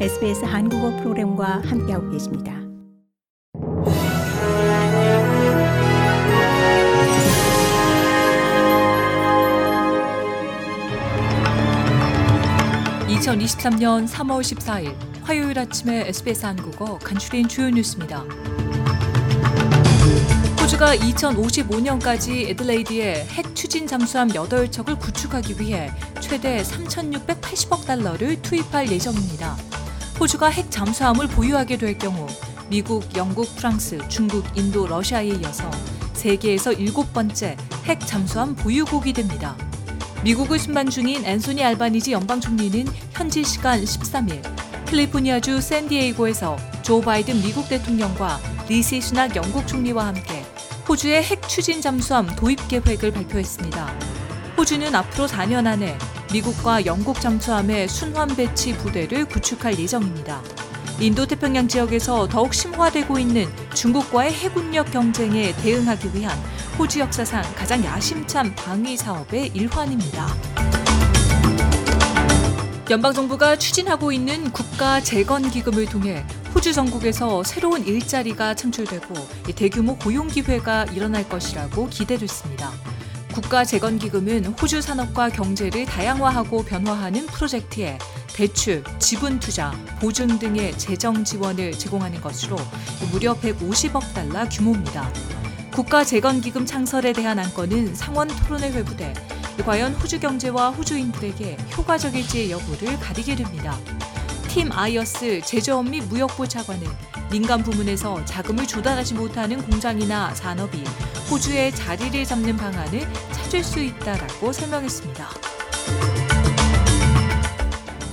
SBS 한국어 프로그램과 함께하고 계십니다. (2023년 3월 14일) 화요일 아침에 SBS 한국어 간추린 주요 뉴스입니다. 호주가 2055년까지 에들레이드에 핵 추진 잠수함 8척을 구축하기 위해 최대 3,680억 달러를 투입할 예정입니다. 호주가 핵 잠수함을 보유하게 될 경우 미국, 영국, 프랑스, 중국, 인도, 러시아에 이어서 세계에서 일곱 번째 핵 잠수함 보유국이 됩니다. 미국을 순방 중인 앤소니 알바니지 연방 총리는 현지 시간 13일 캘리포니아주 샌디에이고에서 조 바이든 미국 대통령과 리시 수낙 영국 총리와 함께 호주의 핵 추진 잠수함 도입 계획을 발표했습니다. 호주는 앞으로 4년 안에 미국과 영국 잠수함의 순환 배치 부대를 구축할 예정입니다. 인도 태평양 지역에서 더욱 심화되고 있는 중국과의 해군력 경쟁에 대응하기 위한 호주 역사상 가장 야심찬 방위 사업의 일환입니다. 연방정부가 추진하고 있는 국가 재건 기금을 통해 호주 전국에서 새로운 일자리가 창출되고 대규모 고용 기회가 일어날 것이라고 기대됐습니다. 국가재건기금은 호주 산업과 경제를 다양화하고 변화하는 프로젝트에 대출, 지분 투자, 보증 등의 재정 지원을 제공하는 것으로 무려 150억 달러 규모입니다. 국가재건기금 창설에 대한 안건은 상원 토론회 회부돼 과연 호주 경제와 호주인들에게 효과적일지의 여부를 가리게 됩니다. 팀 아이어스 제조업 및 무역부 차관은 민간 부문에서 자금을 조달하지 못하는 공장이나 산업이 호주의 자리를 잡는 방안을 찾을 수 있다라고 설명했습니다.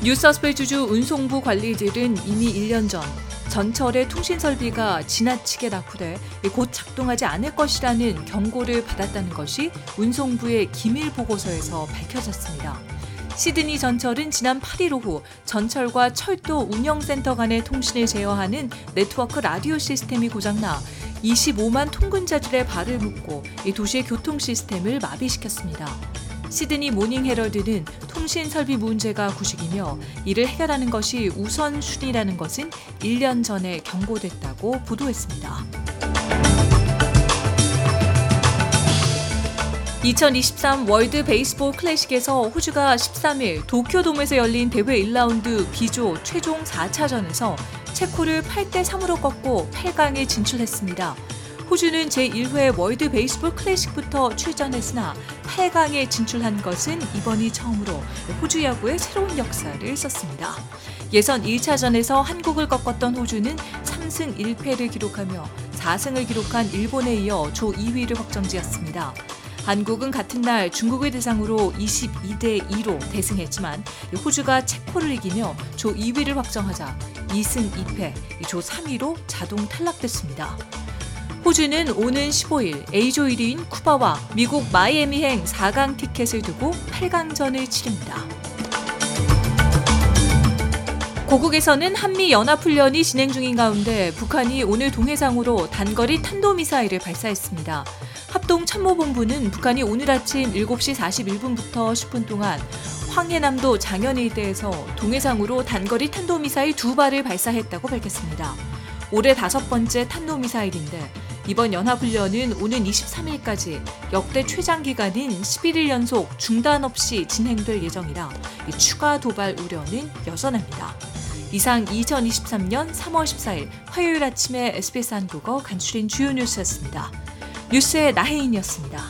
뉴사스웨이주주 운송부 관리들은 이미 1년 전 전철의 통신 설비가 지나치게 낙후돼 곧 작동하지 않을 것이라는 경고를 받았다는 것이 운송부의 기밀 보고서에서 밝혀졌습니다. 시드니 전철은 지난 8일 오후 전철과 철도 운영센터 간의 통신을 제어하는 네트워크 라디오 시스템이 고장나 25만 통근자들의 발을 묶고 이 도시의 교통 시스템을 마비시켰습니다. 시드니 모닝 헤럴드는 통신 설비 문제가 구식이며 이를 해결하는 것이 우선순위라는 것은 1년 전에 경고됐다고 보도했습니다. 2023 월드 베이스볼 클래식에서 호주가 13일 도쿄돔에서 열린 대회 1라운드 B조 최종 4차전에서 체코를 8대 3으로 꺾고 8강에 진출했습니다. 호주는 제1회 월드 베이스볼 클래식부터 출전했으나 8강에 진출한 것은 이번이 처음으로 호주 야구의 새로운 역사를 썼습니다. 예선 1차전에서 한국을 꺾었던 호주는 3승 1패를 기록하며 4승을 기록한 일본에 이어 조 2위를 확정지었습니다. 한국은 같은 날 중국을 대상으로 22대 2로 대승했지만 호주가 체코를 이기며 조 2위를 확정하자 2승 2패, 조 3위로 자동 탈락됐습니다. 호주는 오는 15일 A조 1위인 쿠바와 미국 마이애미행 4강 티켓을 두고 8강전을 치릅니다. 고국에서는 한미 연합훈련이 진행 중인 가운데 북한이 오늘 동해상으로 단거리 탄도미사일을 발사했습니다. 합동참모본부는 북한이 오늘 아침 7시 41분부터 10분 동안 황해남도 장현 일대에서 동해상으로 단거리 탄도미사일 두 발을 발사했다고 밝혔습니다. 올해 다섯 번째 탄도미사일인데 이번 연합훈련은 오는 23일까지 역대 최장 기간인 11일 연속 중단 없이 진행될 예정이라 추가 도발 우려는 여전합니다. 이상 2023년 3월 14일 화요일 아침에 SBS 한국어 간추린 주요 뉴스였습니다. 뉴스의 나혜인이었습니다.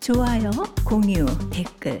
좋아요, 공유, 댓글,